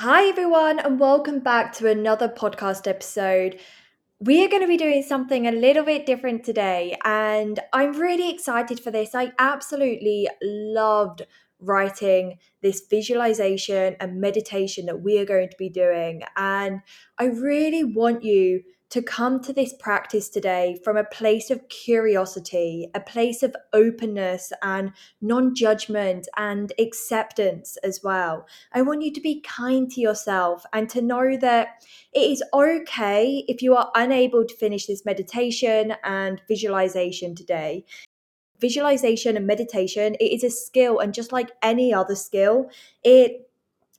Hi, everyone, and welcome back to another podcast episode. We are going to be doing something a little bit different today, and I'm really excited for this. I absolutely loved writing this visualization and meditation that we are going to be doing, and I really want you to come to this practice today from a place of curiosity, a place of openness and non judgment and acceptance as well. I want you to be kind to yourself and to know that it is okay if you are unable to finish this meditation and visualization today. Visualization and meditation, it is a skill, and just like any other skill, it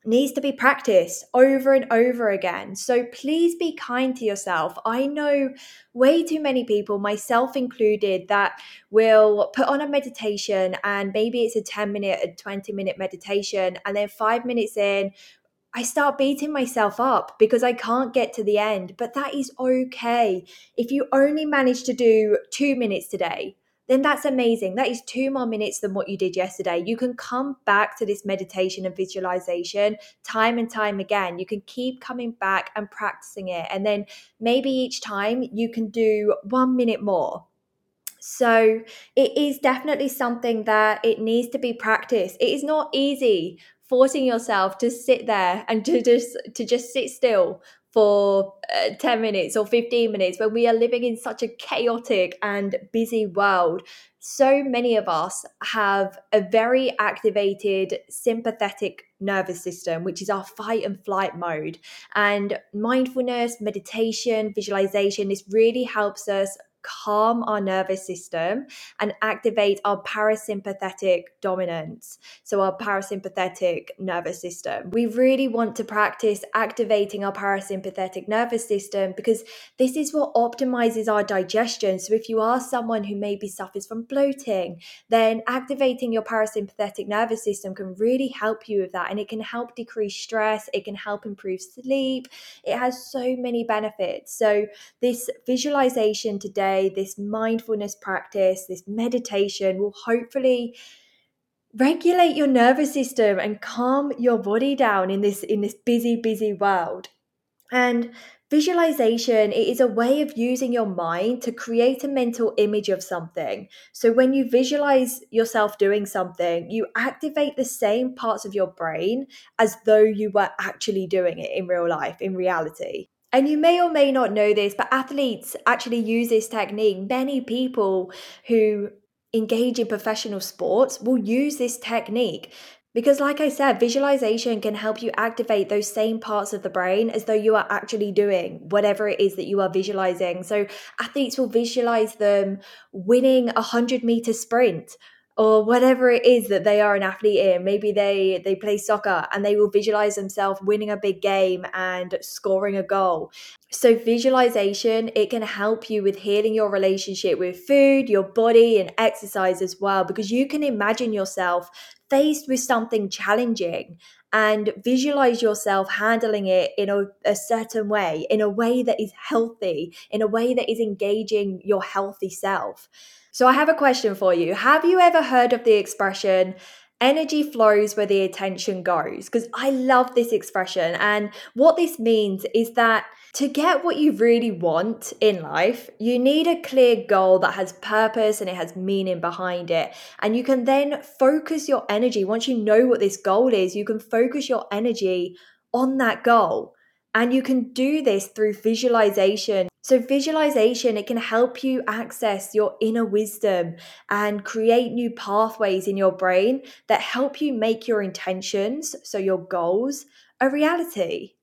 needs to be practiced over and over again. So please be kind to yourself. I know way too many people, myself included, that will put on a meditation and maybe it's a 10 minute, a 20 minute meditation. And then five minutes in, I start beating myself up because I can't get to the end. But that is okay. If you only manage to do two minutes today, then that's amazing. That is two more minutes than what you did yesterday. You can come back to this meditation and visualization time and time again. You can keep coming back and practicing it. And then maybe each time you can do one minute more. So it is definitely something that it needs to be practiced. It is not easy forcing yourself to sit there and to just to just sit still for uh, 10 minutes or 15 minutes when we are living in such a chaotic and busy world so many of us have a very activated sympathetic nervous system, which is our fight and flight mode. And mindfulness, meditation, visualization, this really helps us calm our nervous system and activate our parasympathetic dominance. So, our parasympathetic nervous system. We really want to practice activating our parasympathetic nervous system because this is what optimizes our digestion. So, if you are someone who maybe suffers from bloating, then activating your parasympathetic nervous system can really help you with that. And it can help decrease stress, it can help improve sleep. It has so many benefits. So, this visualization today this mindfulness practice, this meditation will hopefully regulate your nervous system and calm your body down in this in this busy busy world. And visualization it is a way of using your mind to create a mental image of something. So when you visualize yourself doing something, you activate the same parts of your brain as though you were actually doing it in real life, in reality. And you may or may not know this, but athletes actually use this technique. Many people who engage in professional sports will use this technique because, like I said, visualization can help you activate those same parts of the brain as though you are actually doing whatever it is that you are visualizing. So, athletes will visualize them winning a 100 meter sprint or whatever it is that they are an athlete in maybe they they play soccer and they will visualize themselves winning a big game and scoring a goal. So visualization it can help you with healing your relationship with food your body and exercise as well because you can imagine yourself faced with something challenging and visualize yourself handling it in a, a, certain way, in a way that is healthy, in a way that is engaging your healthy self. So I have a question for you. Have you ever heard of the expression, energy flows where the attention goes? Because I love this expression. And what this means is that to get what you really want in life, you need a clear goal that has purpose and it has meaning behind it. And you can then focus your energy. Once you know what this goal is, you can focus your energy on that goal. And you can do this through visualization. So, visualization, it can help you access your inner wisdom and create new pathways in your brain that help you make your intentions, so your goals, a reality.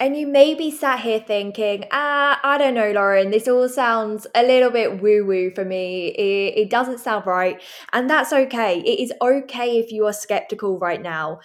And you may be sat here thinking, ah, I don't know, Lauren, this all sounds a little bit woo woo for me. It, it doesn't sound right. And that's okay. It is okay if you are skeptical right now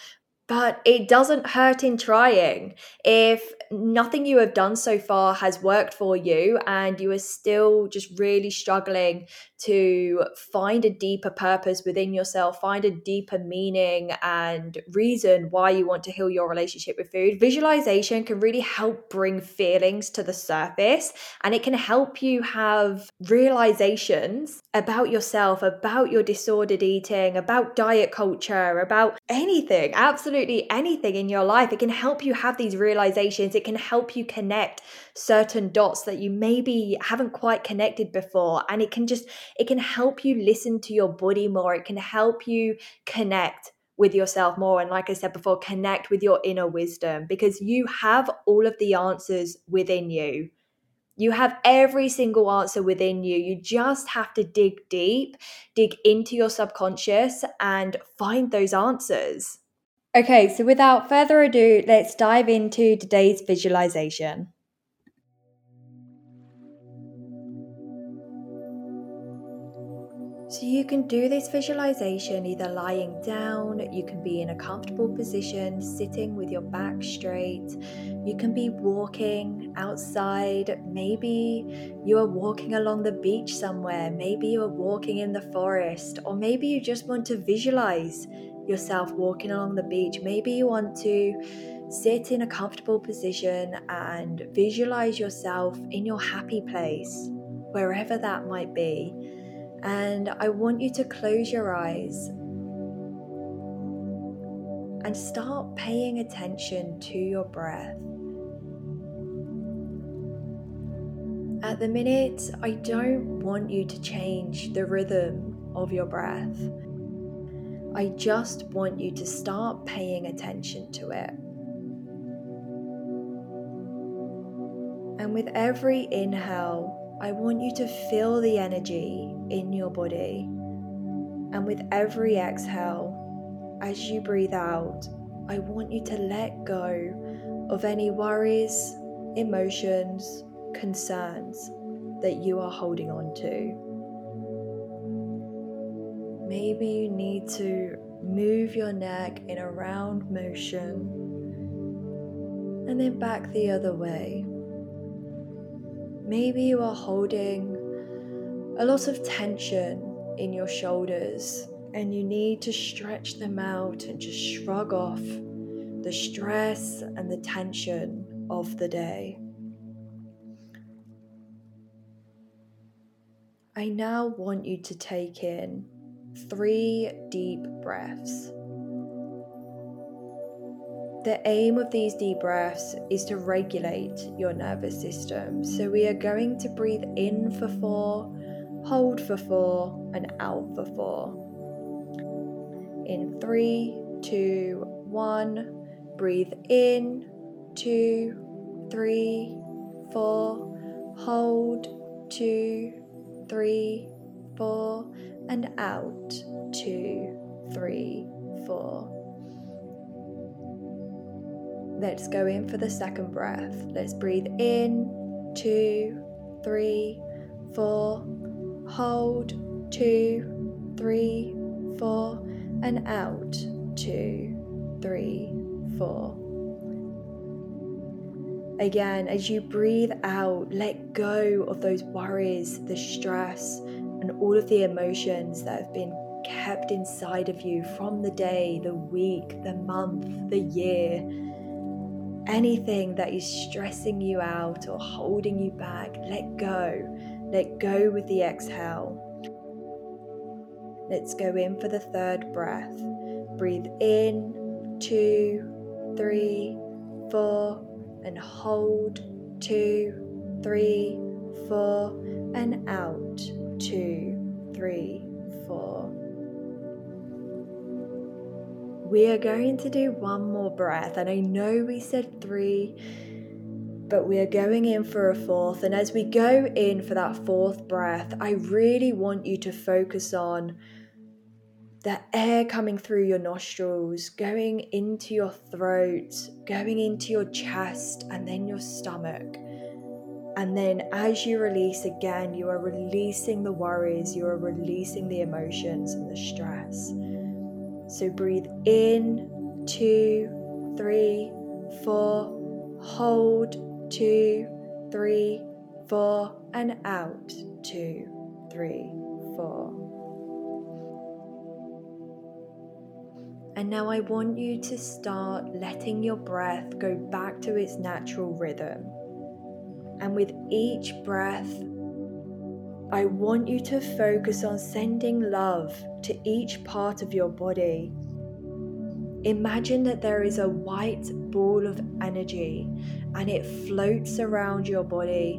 but it doesn't hurt in trying. If nothing you have done so far has worked for you and you are still just really struggling to find a deeper purpose within yourself, find a deeper meaning and reason why you want to heal your relationship with food, visualization can really help bring feelings to the surface and it can help you have realizations about yourself, about your disordered eating, about diet culture, about anything, absolutely absolutely anything in your life. It can help you have these realizations. It can help you connect certain dots that you maybe haven't quite connected before. And it can just, it can help you listen to your body more. It can help you connect with yourself more. And like I said before, connect with your inner wisdom because you have all of the answers within you. You have every single answer within you. You just have to dig deep, dig into your subconscious, and find those answers. Okay, so without further ado, let's dive into today's visualization. So you can do this visualization either lying down, you can be in a comfortable position, sitting with your back straight, you can be walking outside, maybe you are walking along the beach somewhere, maybe you are walking in the forest, or maybe you just want to visualize yourself walking along the beach. Maybe you want to sit in a comfortable position and visualize yourself in your happy place, wherever that might be. And I want you to close your eyes and start paying attention to your breath. At the minute, I don't want you to change the rhythm of your breath. I just want you to start paying attention to it. And with every inhale, I want you to feel the energy in your body. And with every exhale, as you breathe out, I want you to let go of any worries, emotions, concerns that you are holding on to. Maybe you need to move your neck in a round motion and then back the other way. Maybe you are holding a lot of tension in your shoulders and you need to stretch them out and just shrug off the stress and the tension of the day. I now want you to take in three deep breaths. The aim of these deep breaths is to regulate your nervous system. So we are going to breathe in for four, hold for four, and out for four. In three, two, one, breathe in, two, three, four, hold, two, three, four, and out, two, three, four. Let's go in for the second breath. Let's breathe in, two, three, four, hold, two, three, four, and out, two, three, four. Again, as you breathe out, let go of those worries, the stress, and all of the emotions that have been kept inside of you from the day, the week, the month, the year anything that is stressing you out or holding you back, let go. Let go with the exhale. Let's go in for the third breath. Breathe in, two, three, four, and hold, two, three, four, and out, two, three, four. We are going to do one more breath, and I know we said three, but we are going in for a fourth. And as we go in for that fourth breath, I really want you to focus on the air coming through your nostrils, going into your throat, going into your chest, and then your stomach. And then as you release again, you are releasing the worries, you are releasing the emotions and the stress. So breathe in, two, three, four, hold, two, three, four, and out, two, three, four. And now I want you to start letting your breath go back to its natural rhythm. And with each breath, I want you to focus on sending love to each part of your body. Imagine that there is a white ball of energy and it floats around your body.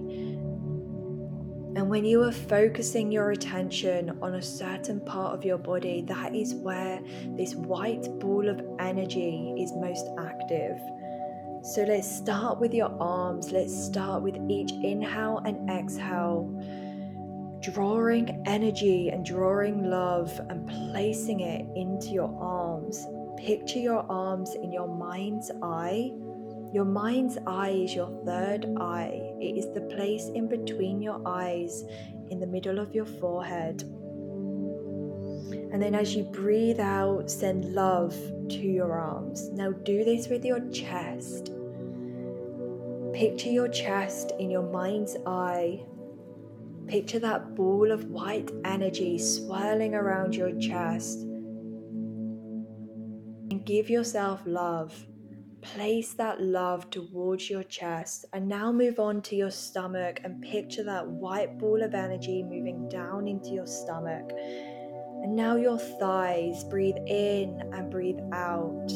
And when you are focusing your attention on a certain part of your body, that is where this white ball of energy is most active. So let's start with your arms. Let's start with each inhale and exhale, drawing energy and drawing love and placing it into your arms Picture your arms in your mind's eye. Your mind's eye is your third eye. It is the place in between your eyes, in the middle of your forehead. And then as you breathe out, send love to your arms. Now do this with your chest. Picture your chest in your mind's eye. Picture that ball of white energy swirling around your chest And give yourself love. Place that love towards your chest and now move on to your stomach and picture that white ball of energy moving down into your stomach. And now your thighs, breathe in and breathe out.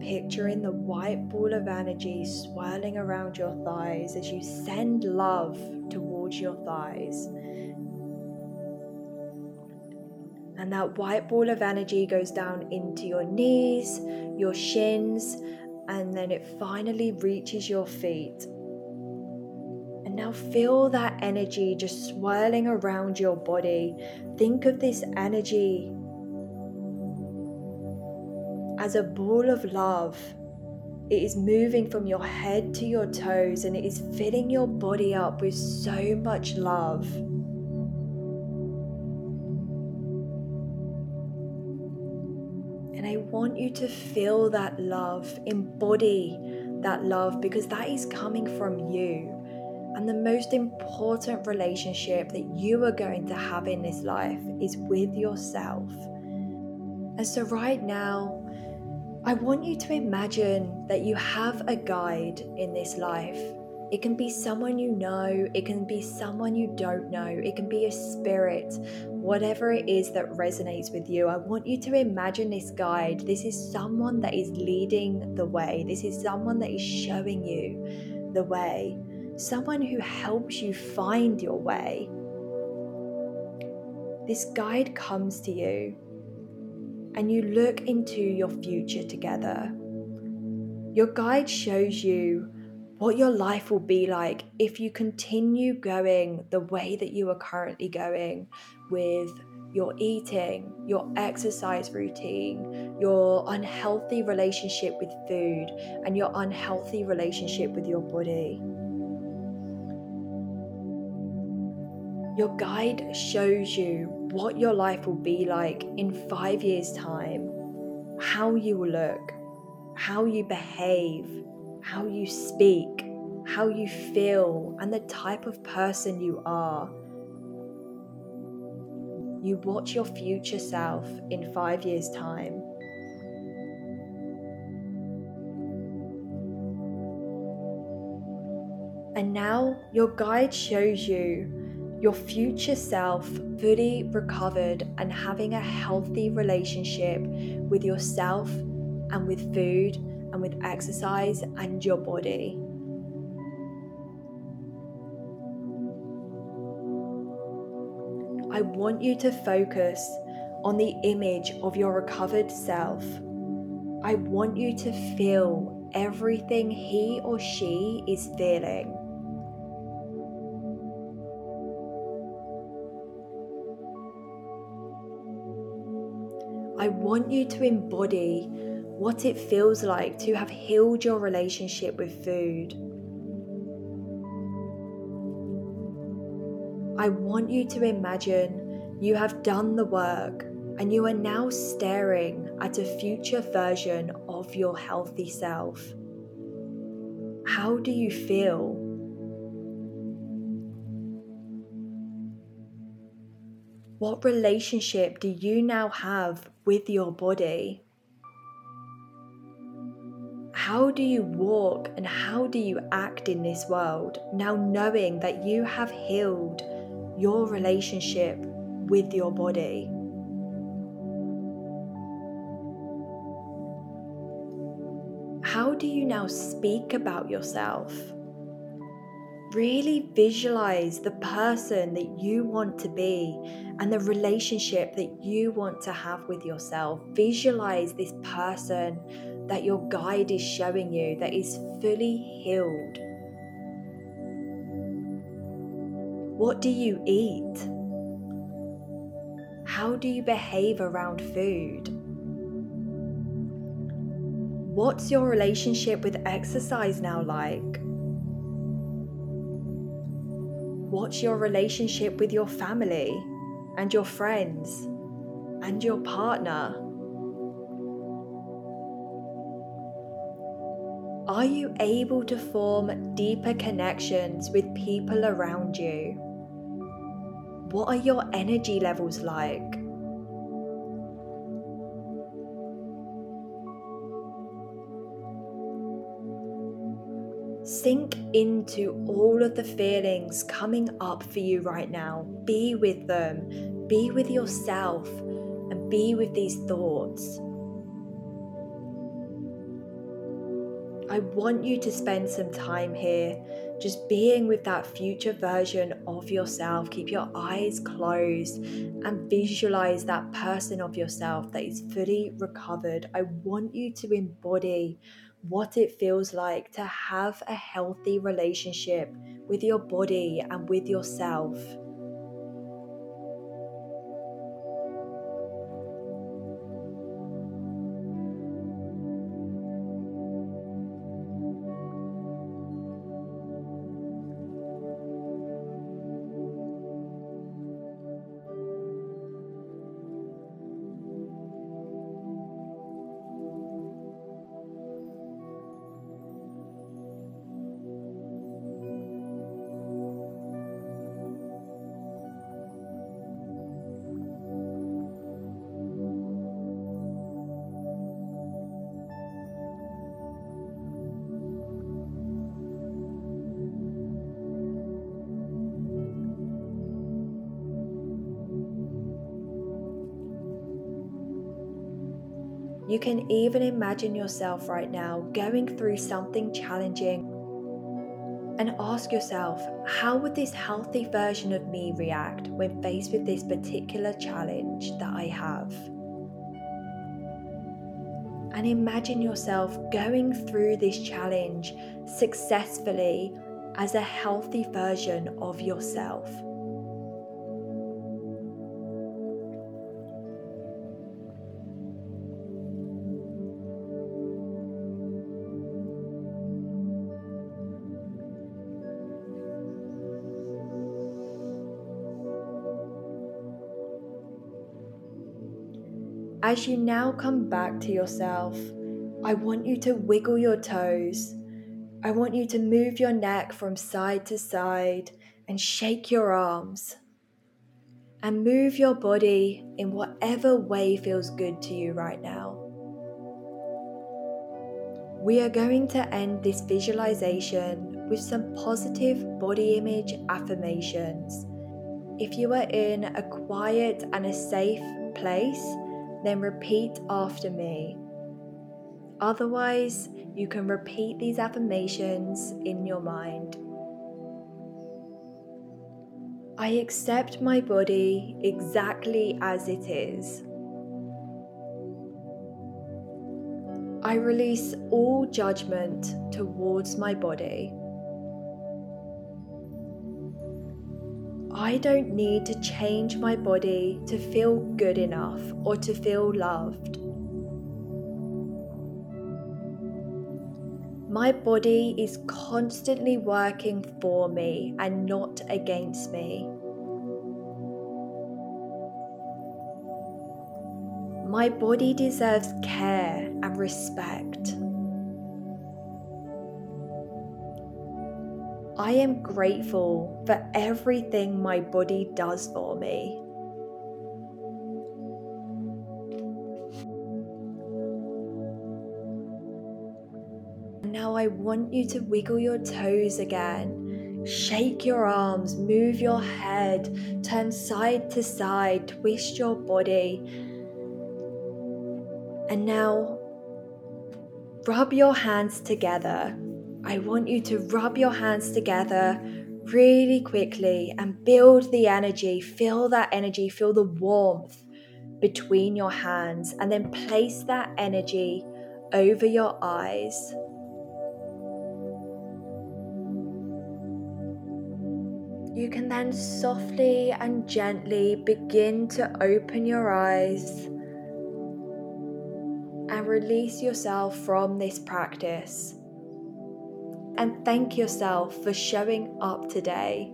Picturing the white ball of energy swirling around your thighs as you send love towards your thighs. And that white ball of energy goes down into your knees, your shins, and then it finally reaches your feet. And now feel that energy just swirling around your body. Think of this energy as a ball of love. It is moving from your head to your toes and it is filling your body up with so much love. And I want you to feel that love, embody that love, because that is coming from you. And the most important relationship that you are going to have in this life is with yourself. And so, right now, I want you to imagine that you have a guide in this life it can be someone you know, it can be someone you don't know, it can be a spirit, whatever it is that resonates with you. I want you to imagine this guide. This is someone that is leading the way, this is someone that is showing you the way, someone who helps you find your way. This guide comes to you, and you look into your future together. Your guide shows you what your life will be like if you continue going the way that you are currently going with your eating, your exercise routine, your unhealthy relationship with food, and your unhealthy relationship with your body. Your guide shows you what your life will be like in five years' time, how you will look, how you behave, how you speak, how you feel, and the type of person you are. You watch your future self in five years' time. And now your guide shows you your future self fully recovered and having a healthy relationship with yourself and with food and with exercise and your body. I want you to focus on the image of your recovered self. I want you to feel everything he or she is feeling. Want you to embody what it feels like to have healed your relationship with food. I want you to imagine you have done the work and you are now staring at a future version of your healthy self. How do you feel? What relationship do you now have with your body? How do you walk and how do you act in this world now knowing that you have healed your relationship with your body? How do you now speak about yourself? Really visualize the person that you want to be and the relationship that you want to have with yourself. Visualize this person that your guide is showing you that is fully healed. What do you eat? How do you behave around food? What's your relationship with exercise now like? What's your relationship with your family and your friends and your partner? Are you able to form deeper connections with people around you? What are your energy levels like? Sink into all of the feelings coming up for you right now. Be with them, be with yourself, and be with these thoughts. I want you to spend some time here just being with that future version of yourself. Keep your eyes closed and visualize that person of yourself that is fully recovered. I want you to embody what it feels like to have a healthy relationship with your body and with yourself. You can even imagine yourself right now going through something challenging and ask yourself, how would this healthy version of me react when faced with this particular challenge that I have? And imagine yourself going through this challenge successfully as a healthy version of yourself. As you now come back to yourself, I want you to wiggle your toes. I want you to move your neck from side to side and shake your arms. And move your body in whatever way feels good to you right now. We are going to end this visualization with some positive body image affirmations. If you are in a quiet and a safe place, then repeat after me. Otherwise, you can repeat these affirmations in your mind. I accept my body exactly as it is. I release all judgment towards my body. I don't need to change my body to feel good enough or to feel loved. My body is constantly working for me and not against me. My body deserves care and respect. I am grateful for everything my body does for me. Now I want you to wiggle your toes again. Shake your arms, move your head, turn side to side, twist your body. And now rub your hands together. I want you to rub your hands together really quickly and build the energy. Feel that energy, feel the warmth between your hands, and then place that energy over your eyes. You can then softly and gently begin to open your eyes and release yourself from this practice. And thank yourself for showing up today.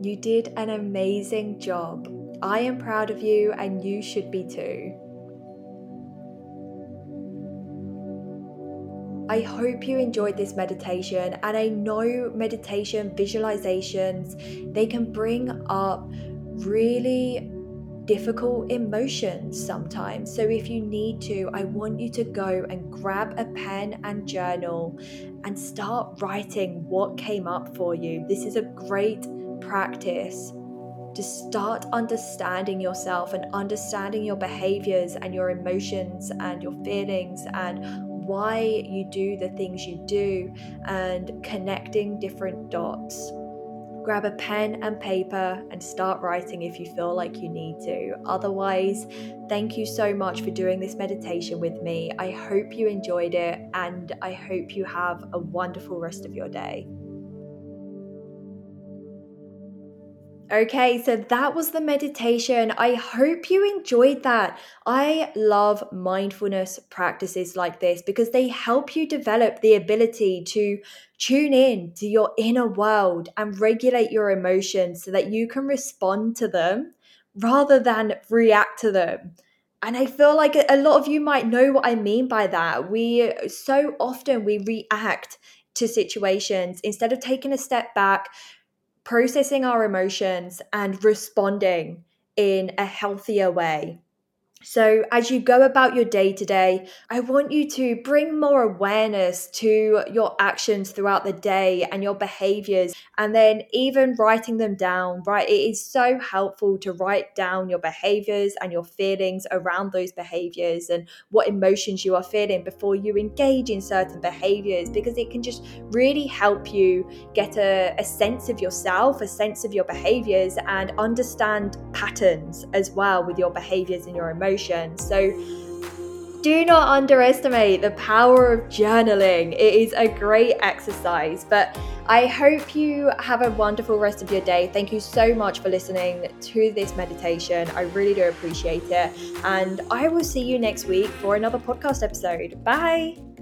You did an amazing job. I am proud of you, and you should be too. I hope you enjoyed this meditation, and I know meditation visualizations they can bring up really difficult emotions sometimes. So, if you need to, I want you to go and grab a pen and journal and start writing what came up for you. This is a great practice to start understanding yourself and understanding your behaviors and your emotions and your feelings and why you do the things you do and connecting different dots. Grab a pen and paper and start writing if you feel like you need to. Otherwise, thank you so much for doing this meditation with me. I hope you enjoyed it and I hope you have a wonderful rest of your day. Okay, so that was the meditation. I hope you enjoyed that. I love mindfulness practices like this because they help you develop the ability to tune in to your inner world and regulate your emotions so that you can respond to them rather than react to them. And I feel like a lot of you might know what I mean by that. We so often we react to situations instead of taking a step back, processing our emotions and responding in a healthier way. So, as you go about your day today, I want you to bring more awareness to your actions throughout the day and your behaviors, and then even writing them down, right? It is so helpful to write down your behaviors and your feelings around those behaviors and what emotions you are feeling before you engage in certain behaviors because it can just really help you get a, a sense of yourself, a sense of your behaviors, and understand patterns as well with your behaviors and your emotions So do not underestimate the power of journaling. It is a great exercise, but I hope you have a wonderful rest of your day. Thank you so much for listening to this meditation. I really do appreciate it. And I will see you next week for another podcast episode. Bye.